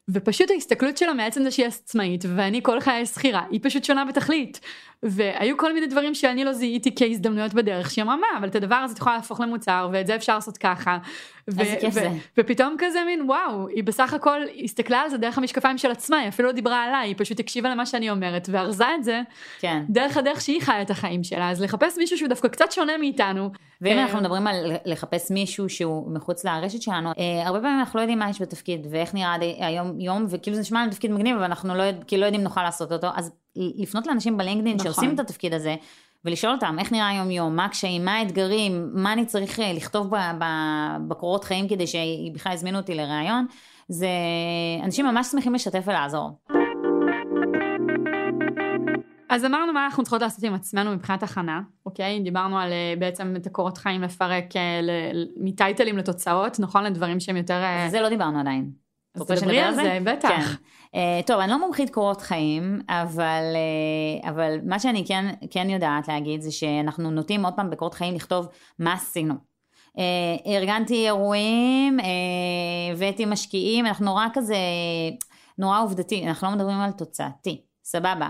ופשוט ההסתכלות שלה מעצם זה שהיא עצמאית ואני כל חיי שכירה היא פשוט שונה בתכלית והיו כל מיני דברים שאני לא זיהיתי כהזדמנויות בדרך שהיא אמרה מה אבל את הדבר הזה את יכולה להפוך למוצר ואת זה אפשר לעשות ככה. איזה כיף זה. ופתאום כזה מין וואו היא בסך הכל הסתכלה על זה דרך המשקפיים של עצמה היא אפילו לא דיברה עליי היא פשוט הקשיבה למה שאני אומרת וארזה את זה כן. דרך הדרך שהיא חיה את החיים שלה אז לחפש מישהו שהוא דווקא קצת שונה מאיתנו. ואם אנחנו מדברים על לחפש מישהו שהוא מחוץ לרשת שלנו אה, הרבה פעמים אנחנו לא יודעים מה יש בתפקיד ואיך נראה היום יום וכאילו זה נשמע לנו תפקיד מגניב אבל אנחנו לא, כאילו לא יודעים נוכל לעשות אותו אז לפנות לאנשים בלינקדאין נכון. שעושים את התפקיד הזה, ולשאול אותם איך נראה היום יום, מה הקשיים, מה האתגרים, מה אני צריך אה, לכתוב בקורות חיים כדי שבכלל יזמינו אותי לראיון, זה אנשים ממש שמחים לשתף ולעזור. אז אמרנו מה אנחנו צריכות לעשות עם עצמנו מבחינת הכנה, אוקיי? דיברנו על אה, בעצם את הקורות חיים לפרק אה, מטייטלים לתוצאות, נכון? לדברים שהם יותר... זה לא דיברנו עדיין. אז תדברי על זה, בטח. כן. Uh, טוב, אני לא מומחית קורות חיים, אבל, uh, אבל מה שאני כן, כן יודעת להגיד זה שאנחנו נוטים עוד פעם בקורות חיים לכתוב מה עשינו. Uh, ארגנתי אירועים, uh, הבאתי משקיעים, אנחנו נורא כזה, נורא עובדתי, אנחנו לא מדברים על תוצאתי, סבבה.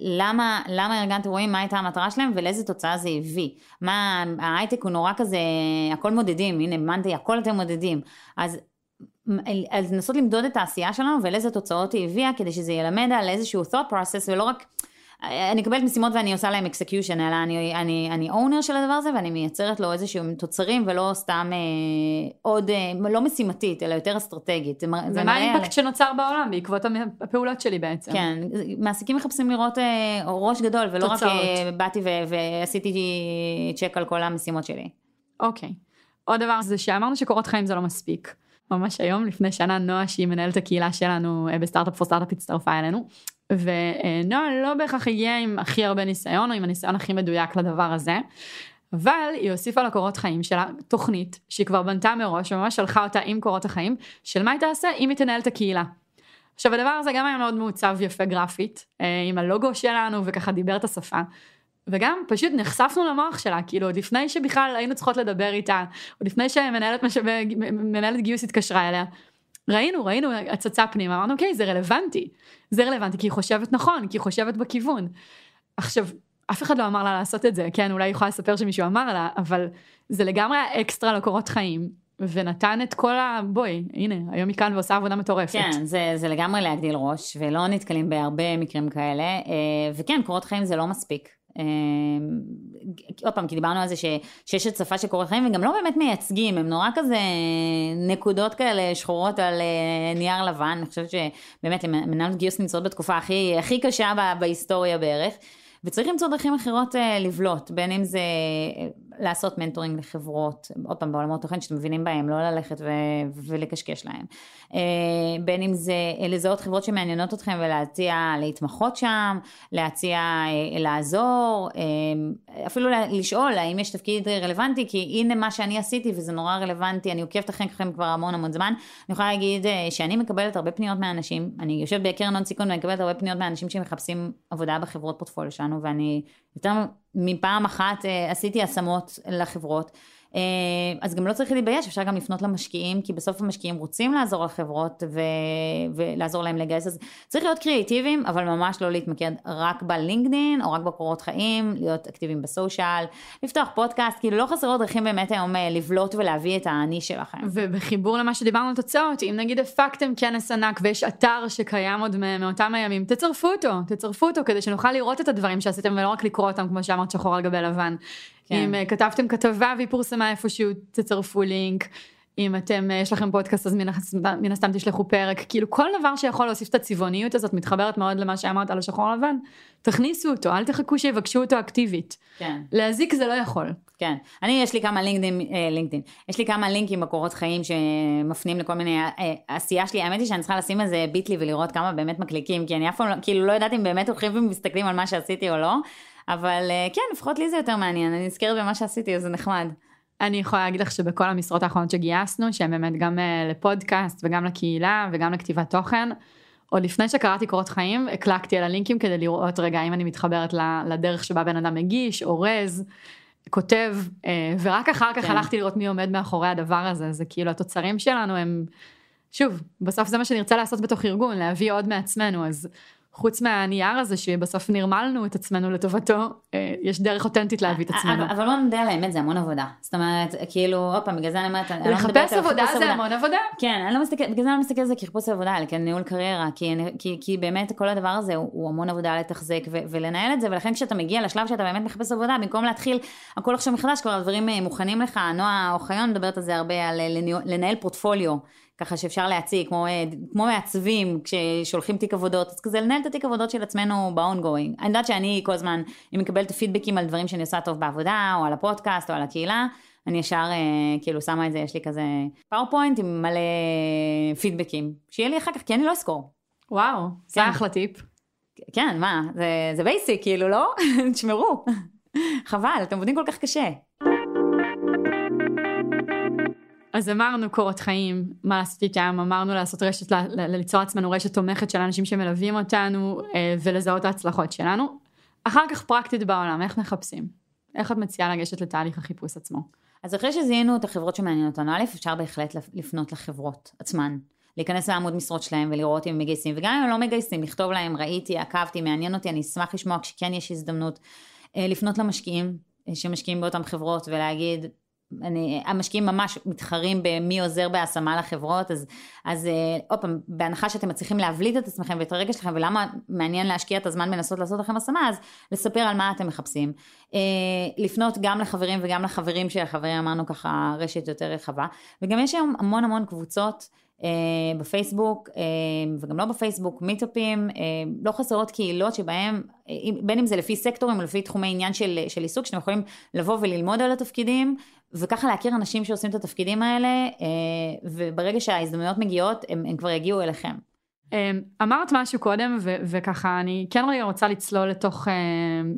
למה, למה ארגנתי אירועים, מה הייתה המטרה שלהם ולאיזה תוצאה זה הביא. מה, ההייטק הוא נורא כזה, הכל מודדים, הנה, מנדי, הכל אתם מודדים. אז אז לנסות למדוד את העשייה שלנו ולאיזה תוצאות היא הביאה כדי שזה ילמד על איזשהו thought process ולא רק אני מקבלת משימות ואני עושה להם execution אלא אני, אני, אני owner של הדבר הזה ואני מייצרת לו איזשהם תוצרים ולא סתם אה, עוד אה, לא משימתית אלא יותר אסטרטגית. ומה האימפקט על... שנוצר בעולם בעקבות הפעולות שלי בעצם. כן, מעסיקים מחפשים לראות אה, ראש גדול ולא תוצאות. רק אה, באתי ו- ועשיתי צ'ק על כל המשימות שלי. אוקיי. עוד דבר זה שאמרנו שקורות חיים זה לא מספיק. ממש היום, לפני שנה, נועה, שהיא מנהלת הקהילה שלנו אה, בסטארט-אפ פור סטארט-אפ, הצטרפה אלינו. ונועה לא בהכרח הגיעה עם הכי הרבה ניסיון, או עם הניסיון הכי מדויק לדבר הזה. אבל היא הוסיפה לקורות חיים שלה תוכנית שהיא כבר בנתה מראש וממש שלחה אותה עם קורות החיים של מה היא תעשה אם היא תנהל את הקהילה. עכשיו הדבר הזה גם היה מאוד מעוצב יפה גרפית אה, עם הלוגו שלנו וככה דיבר את השפה וגם פשוט נחשפנו למוח שלה, כאילו עוד לפני שבכלל היינו צריכות לדבר איתה, עוד לפני שמנהלת משאבי, גיוס התקשרה אליה. ראינו, ראינו הצצה פנימה, אמרנו אוקיי, זה רלוונטי. זה רלוונטי כי היא חושבת נכון, כי היא חושבת בכיוון. עכשיו, אף אחד לא אמר לה לעשות את זה, כן, אולי היא יכולה לספר שמישהו אמר לה, אבל זה לגמרי היה אקסטרה לקורות חיים. ונתן את כל ה... בואי, הנה, היום היא כאן ועושה עבודה מטורפת. כן, זה, זה לגמרי להגדיל ראש, ולא נתקלים בהרבה מקרים כאלה, אה, וכן, קורות חיים זה לא מספיק. אה, עוד פעם, כי דיברנו על זה ש, שיש הצפה של קורות חיים, וגם לא באמת מייצגים, הם נורא כזה נקודות כאלה שחורות על אה, נייר לבן, אני חושבת שבאמת מנהלות גיוס נמצאות בתקופה הכי, הכי קשה בהיסטוריה בערך. וצריך למצוא דרכים אחרות אה, לבלוט, בין אם זה לעשות מנטורינג לחברות, עוד פעם בעולמות תוכן שאתם מבינים בהם, לא ללכת ו- ולקשקש להם. אה, בין אם זה לזהות חברות שמעניינות אתכם ולהציע להתמחות שם, להציע אה, לעזור, אה, אפילו לשאול האם יש תפקיד רלוונטי, כי הנה מה שאני עשיתי וזה נורא רלוונטי, אני עוקבת אחריכם כבר המון המון זמן. אני יכולה להגיד שאני מקבלת הרבה פניות מאנשים, אני יושבת בקרן הון סיכון ואני מקבלת הרבה פניות מאנשים שמחפשים עבודה בחברות פורטפוליו שלנו, ואני יותר מפעם אחת אה, עשיתי השמות לחברות. אה, אז גם לא צריך להתבייש, אפשר גם לפנות למשקיעים, כי בסוף המשקיעים רוצים לעזור לחברות ו... ולעזור להם לגייס, אז צריך להיות קריאיטיביים, אבל ממש לא להתמקד רק בלינקדין, או רק בקורות חיים, להיות אקטיביים בסושיאל, לפתוח פודקאסט, כאילו לא חסרות דרכים באמת היום אה, לבלוט ולהביא את האני שלכם. ובחיבור למה שדיברנו על תוצאות, אם נגיד הפקתם כנס ענק ויש אתר שקיים עוד מאותם הימים, תצרפו אותו, תצרפו אותו כדי שנוכל לראות את הדברים שעשיתם ולא רק לקרוא אותם כמו שאמרת שחור על גבי לבן. כן. אם uh, כתבתם כתבה והיא פורסמה איפשהו, תצרפו לינק. אם אתם, uh, יש לכם פודקאסט אז מן, הסתם תשלחו פרק. כאילו כל דבר שיכול להוסיף את הצבעוניות הזאת מתחברת מאוד למה שאמרת על השחור לבן. תכניסו אותו, אל תחכו שיבקשו אותו אקטיבית. כן. להזיק זה לא יכול. כן. אני, יש לי כמה לינקדין, אה, לינקדין. יש לי כמה לינקים בקורות חיים שמפנים לכל מיני אה, עשייה שלי. האמת היא שאני צריכה לשים איזה ביטלי ולראות כמה באמת מקליקים, כי אני אף פעם לא, כאילו לא יודעת אם באמת הולכים ומסתכלים על מה שעשיתי או לא. אבל אה, כן, לפחות לי זה יותר מעניין, אני נזכרת במה שעשיתי, אז זה נחמד. אני יכולה להגיד לך שבכל המשרות האחרונות שגייסנו, שהן באמת גם אה, לפודקאסט וגם לקהילה וגם לכתיבת תוכן, עוד לפני שקראתי קורות חיים, הקלקתי על הלינקים כדי לראות רגע אם אני מתחברת לדרך שבה בן אדם מגיש, אורז, כותב, אה, ורק אחר כך כן. הלכתי לראות מי עומד מאחורי הדבר הזה, זה כאילו התוצרים שלנו הם, שוב, בסוף זה מה שנרצה לעשות בתוך ארגון, להביא עוד מעצמנו, אז חוץ מהנייר הזה שבסוף נרמלנו את עצמנו לטובתו, אה, יש דרך אותנטית להביא את עצמנו. אבל בוא נדע על האמת, זה המון עבודה. זאת אומרת, כאילו, עוד פעם, בגלל זה אני אומרת, אני לא מדברת על עבודה זה המון עבודה. כן, אני לא מסתכלת, בגלל זה אני לא מסתכלת על זה כחיפוש עבודה, אלא כניהול קריירה, כי באמת כל הדבר הזה הוא המון עבודה לתחזק ולנהל את זה, ולכן כשאתה מגיע לשלב שאתה באמת מחפש עבודה, במקום להתחיל הכל עכשיו מחדש, כבר הדברים אה, מוכנים לך, נועה אוחיון מדברת על זה הרבה, על אה, לנהל פורטפוליו. ככה שאפשר להציג, כמו, אה, כמו מעצבים, כששולחים תיק עבודות, אז כזה לנהל את התיק עבודות של עצמנו ב-ongoing. אני יודעת שאני כל הזמן, אם מקבלת פידבקים על דברים שאני עושה טוב בעבודה, או על הפודקאסט, או על הקהילה, אני ישר אה, כאילו שמה את זה, יש לי כזה PowerPoint עם מלא פידבקים, שיהיה לי אחר כך, כי אני לא אזכור. וואו, זה כן. אחלה טיפ. כן, מה, זה, זה basic, כאילו, לא? תשמרו. חבל, אתם עובדים כל כך קשה. אז אמרנו קורות חיים, מה לעשות איתם, אמרנו לעשות רשת, ליצור עצמנו רשת תומכת של אנשים שמלווים אותנו אה, ולזהות ההצלחות שלנו. אחר כך פרקטית בעולם, איך מחפשים? איך את מציעה לגשת לתהליך החיפוש עצמו? אז אחרי שזיהינו את החברות שמעניינות אותנו, א', אפשר בהחלט לפנות לחברות עצמן. להיכנס לעמוד משרות שלהם ולראות אם הם מגייסים, וגם אם הם לא מגייסים, לכתוב להם, ראיתי, עקבתי, מעניין אותי, אני אשמח לשמוע כשכן יש הזדמנות. אה, לפנות למשקיעים אה, שמשקיעים באותן חברות ולהגיד, אני, המשקיעים ממש מתחרים במי עוזר בהשמה לחברות, אז, אז אה, עוד פעם, בהנחה שאתם מצליחים להבליט את עצמכם ואת הרגש שלכם, ולמה מעניין להשקיע את הזמן בלנסות לעשות לכם השמה, אז לספר על מה אתם מחפשים. אה, לפנות גם לחברים וגם לחברים של החברים, אמרנו ככה רשת יותר רחבה, וגם יש היום המון המון קבוצות. אה, בפייסבוק וגם לא בפייסבוק, מיטאפים, לא חסרות קהילות שבהם, בין אם זה לפי סקטורים או לפי תחומי עניין של, של עיסוק, שאתם יכולים לבוא וללמוד על התפקידים וככה להכיר אנשים שעושים את התפקידים האלה וברגע שההזדמנויות מגיעות הם, הם כבר יגיעו אליכם. אמרת משהו קודם ו- וככה אני כן רגע רוצה לצלול לתוך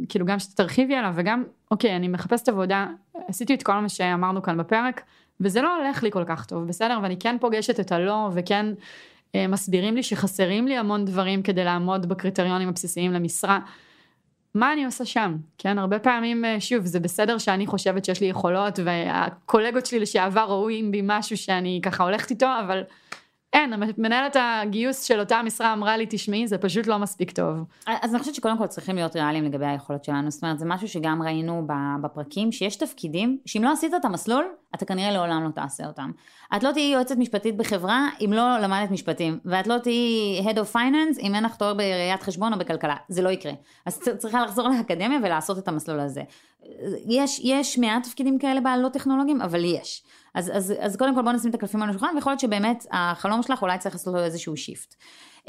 כאילו גם שתרחיבי עליו וגם אוקיי אני מחפשת עבודה עשיתי את כל מה שאמרנו כאן בפרק וזה לא הולך לי כל כך טוב, בסדר? ואני כן פוגשת את הלא, וכן אה, מסבירים לי שחסרים לי המון דברים כדי לעמוד בקריטריונים הבסיסיים למשרה. מה אני עושה שם? כן, הרבה פעמים, אה, שוב, זה בסדר שאני חושבת שיש לי יכולות, והקולגות שלי לשעבר רואים בי משהו שאני ככה הולכת איתו, אבל אין, מנהלת הגיוס של אותה משרה אמרה לי, תשמעי, זה פשוט לא מספיק טוב. אז אני חושבת שקודם כל צריכים להיות ריאליים לגבי היכולות שלנו, זאת אומרת, זה משהו שגם ראינו בפרקים, שיש תפקידים, שאם לא עשית את המסלול, אתה כנראה לעולם לא תעשה אותם. את לא תהיי יועצת משפטית בחברה אם לא למדת משפטים, ואת לא תהיי Head of Finance אם אין לך תואר בראיית חשבון או בכלכלה, זה לא יקרה. אז צריכה לחזור לאקדמיה ולעשות את המסלול הזה. יש, יש מעט תפקידים כאלה בלא טכנולוגיים, אבל יש. אז, אז, אז קודם כל בוא נשים את הקלפים על השולחן, ויכול להיות שבאמת החלום שלך אולי צריך לעשות לו איזשהו שיפט. Uh,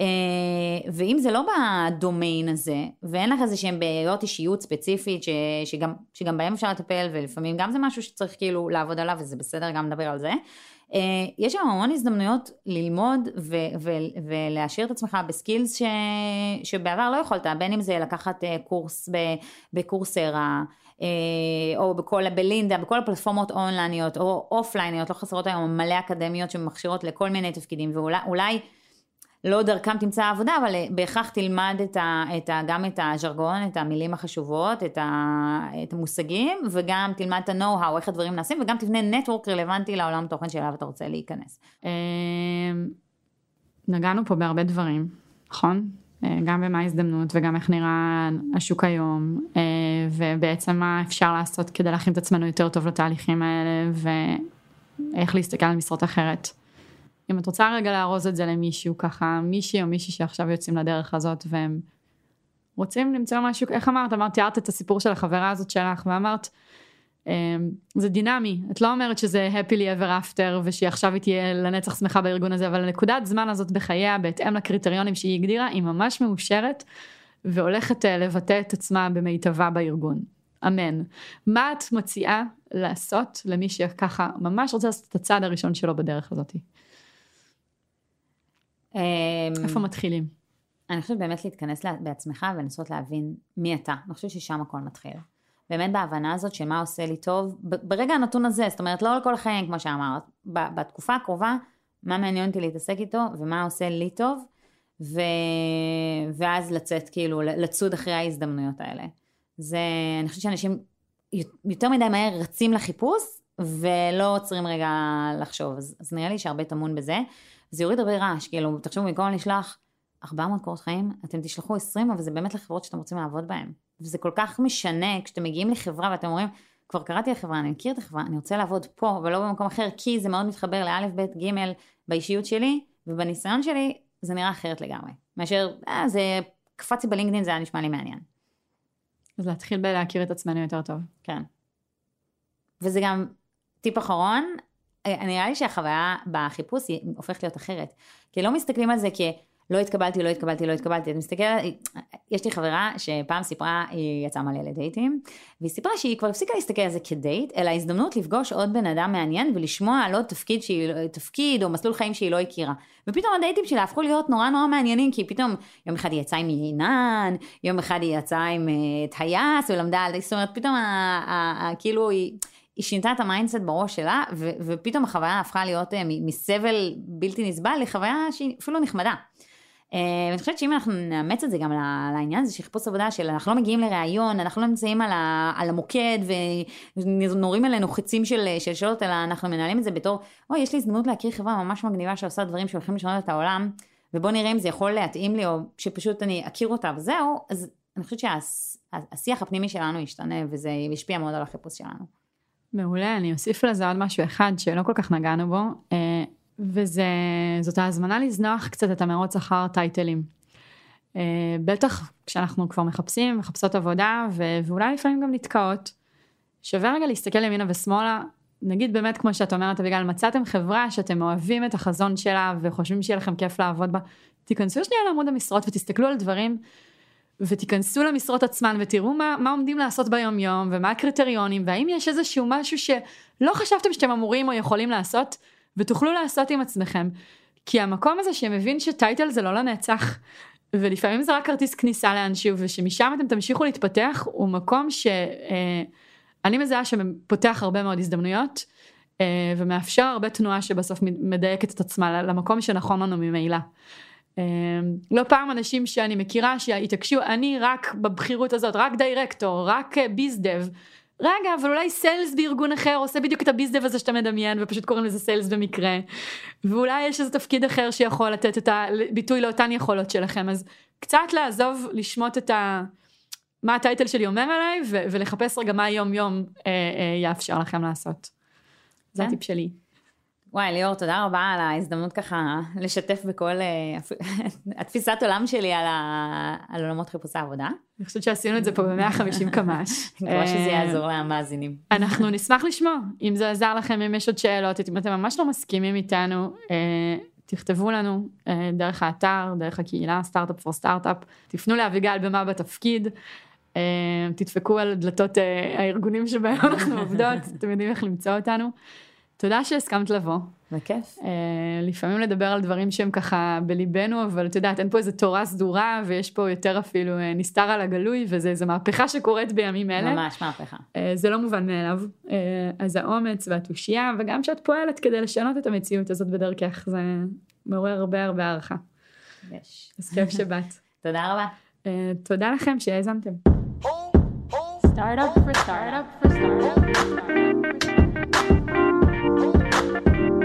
ואם זה לא בדומיין הזה, ואין לך איזה שהם בעיות אישיות ספציפית, ש, שגם, שגם בהם אפשר לטפל, ולפעמים גם זה משהו שצריך כאילו לעבוד עליו, וזה בסדר גם לדבר על זה, uh, יש שם המון הזדמנויות ללמוד ו- ו- ולהשאיר את עצמך בסקילס ש- שבעבר לא יכולת, בין אם זה לקחת uh, קורס בקורסרה, אה, או בכל, בלינדה, בכל הפלטפורמות אונלייניות או אופלייניות, לא חסרות היום מלא אקדמיות שמכשירות לכל מיני תפקידים, ואולי לא דרכם תמצא עבודה, אבל אה, בהכרח תלמד את ה, את ה, גם את הז'רגון, את המילים החשובות, את, ה, את המושגים, וגם תלמד את ה-know-how, איך הדברים נעשים, וגם תבנה נטוורק רלוונטי לעולם תוכן שאליו אתה רוצה להיכנס. אה, נגענו פה בהרבה דברים, נכון? אה, גם במה ההזדמנות וגם איך נראה השוק היום ובעצם מה אפשר לעשות כדי להכין את עצמנו יותר טוב לתהליכים האלה ואיך להסתכל על משרות אחרת. אם את רוצה רגע לארוז את זה למישהו ככה מישהי או מישהי שעכשיו יוצאים לדרך הזאת והם רוצים למצוא משהו איך אמרת אמרת תיארת את הסיפור של החברה הזאת שלך ואמרת אמ, זה דינמי, את לא אומרת שזה happily ever after ושעכשיו היא תהיה לנצח שמחה בארגון הזה, אבל הנקודת זמן הזאת בחייה בהתאם לקריטריונים שהיא הגדירה היא ממש מאושרת והולכת אה, לבטא את עצמה במיטבה בארגון. אמן. מה את מציעה לעשות למי שככה ממש רוצה לעשות את הצעד הראשון שלו בדרך הזאת? אמ, איפה מתחילים? אני חושבת באמת להתכנס בעצמך ולנסות להבין מי אתה. אני חושבת ששם הכל מתחיל. באמת בהבנה הזאת של מה עושה לי טוב, ברגע הנתון הזה, זאת אומרת לא על כל החיים כמו שאמרת, בתקופה הקרובה, מה מעניין אותי להתעסק איתו ומה עושה לי טוב, ו... ואז לצאת כאילו, לצוד אחרי ההזדמנויות האלה. זה, אני חושבת שאנשים יותר מדי מהר רצים לחיפוש ולא עוצרים רגע לחשוב, אז, אז נראה לי שהרבה טמון בזה. זה יוריד הרבה רעש, כאילו, תחשבו, במקום לשלוח 400 קורות חיים, אתם תשלחו 20, אבל זה באמת לחברות שאתם רוצים לעבוד בהן. וזה כל כך משנה כשאתם מגיעים לחברה ואתם אומרים, כבר קראתי לחברה, אני מכיר את החברה, אני רוצה לעבוד פה ולא במקום אחר, כי זה מאוד מתחבר לאלף, בית, גימל באישיות שלי, ובניסיון שלי זה נראה אחרת לגמרי. מאשר, אה, זה קפצתי בלינקדאין, זה היה נשמע לי מעניין. אז להתחיל בלהכיר את עצמנו יותר טוב. כן. וזה גם טיפ אחרון, נראה לי שהחוויה בחיפוש היא הופכת להיות אחרת. כי לא מסתכלים על זה כ... לא התקבלתי, לא התקבלתי, לא התקבלתי. את מסתכלת, יש לי חברה שפעם סיפרה, היא יצאה מלא לדייטים, והיא סיפרה שהיא כבר הפסיקה להסתכל על זה כדייט, אלא הזדמנות לפגוש עוד בן אדם מעניין ולשמוע על עוד תפקיד, שהיא, תפקיד או מסלול חיים שהיא לא הכירה. ופתאום הדייטים שלה הפכו להיות נורא נורא מעניינים, כי פתאום יום אחד היא יצאה עם עינן, יום אחד היא יצאה עם טייס ולמדה על, זאת אומרת, פתאום כאילו היא... היא שינתה את ה mindset בראש שלה, ו- ופתאום החוויה הפכה להיות אה, מסבל בלתי נסבל לחוויה שהיא אפילו נחמדה. אה, ואני חושבת שאם אנחנו נאמץ את זה גם לעניין הזה של חיפוש עבודה, של אנחנו לא מגיעים לראיון, אנחנו לא נמצאים על, ה, על המוקד ונורים עלינו חיצים של, של שאלות, אלא אנחנו מנהלים את זה בתור, אוי, יש לי הזדמנות להכיר חברה ממש מגניבה שעושה דברים שהולכים לשנות את העולם, ובוא נראה אם זה יכול להתאים לי, או שפשוט אני אכיר אותה וזהו, אז אני חושבת שהשיח הפנימי שלנו ישתנה, וזה ישפיע מאוד על החיפוש שלנו. מעולה, אני אוסיף לזה עוד משהו אחד שלא כל כך נגענו בו. אה, וזאת ההזמנה לזנוח קצת את המרוץ אחר טייטלים. Uh, בטח כשאנחנו כבר מחפשים, מחפשות עבודה, ו- ואולי לפעמים גם נתקעות. שווה רגע להסתכל ימינה ושמאלה, נגיד באמת כמו שאת אומרת אביגל, מצאתם חברה שאתם אוהבים את החזון שלה וחושבים שיהיה לכם כיף לעבוד בה, תיכנסו שנייה לעמוד המשרות ותסתכלו על דברים ותיכנסו למשרות עצמן ותראו מה, מה עומדים לעשות ביום יום ומה הקריטריונים והאם יש איזשהו משהו שלא חשבתם שאתם אמורים או יכולים לעשות ותוכלו לעשות עם עצמכם. כי המקום הזה שמבין שטייטל זה לא לנצח, ולפעמים זה רק כרטיס כניסה לאנשהו, ושמשם אתם תמשיכו להתפתח, הוא מקום שאני אה, מזהה שפותח הרבה מאוד הזדמנויות, אה, ומאפשר הרבה תנועה שבסוף מדייקת את עצמה למקום שנכון לנו ממילא. אה, לא פעם אנשים שאני מכירה שהתעקשו, אני רק בבחירות הזאת, רק דירקטור, רק ביזדב, רגע, אבל אולי סיילס בארגון אחר עושה בדיוק את הביזדב הזה שאתה מדמיין ופשוט קוראים לזה סיילס במקרה. ואולי יש איזה תפקיד אחר שיכול לתת את הביטוי לאותן יכולות שלכם, אז קצת לעזוב, לשמוט את ה... מה הטייטל שלי אומר עליי, ו- ולחפש רגע מה היום יום אה, אה, יאפשר לכם לעשות. זה כן. הטיפ שלי. וואי, ליאור, תודה רבה על ההזדמנות ככה לשתף בכל אה, התפיסת עולם שלי על, ה... על עולמות חיפושי עבודה. אני חושבת שעשינו את זה פה ב-150 קמ"ש. אני מקווה שזה אה, יעזור למאזינים. אנחנו נשמח לשמוע, אם זה עזר לכם, אם יש עוד שאלות, אם אתם ממש לא מסכימים איתנו, אה, תכתבו לנו דרך האתר, דרך הקהילה, סטארט-אפ פור סטארט-אפ, תפנו לאביגל במה בתפקיד, תדפקו על דלתות הארגונים שבהם אנחנו עובדות, אתם יודעים איך למצוא אותנו. תודה שהסכמת לבוא. בכיף. אה, לפעמים לדבר על דברים שהם ככה בליבנו, אבל את יודעת, אין פה איזה תורה סדורה, ויש פה יותר אפילו אה, נסתר על הגלוי, וזה איזה מהפכה שקורית בימים אלה. ממש מהפכה. אה, זה לא מובן מאליו, אה, אז האומץ והתושייה, וגם שאת פועלת כדי לשנות את המציאות הזאת בדרכך, זה מעורר הרבה הרבה הערכה. יש. אז כיף שבאת. תודה רבה. אה, תודה לכם שהאזנתם. Startup for startup for startup for startup. you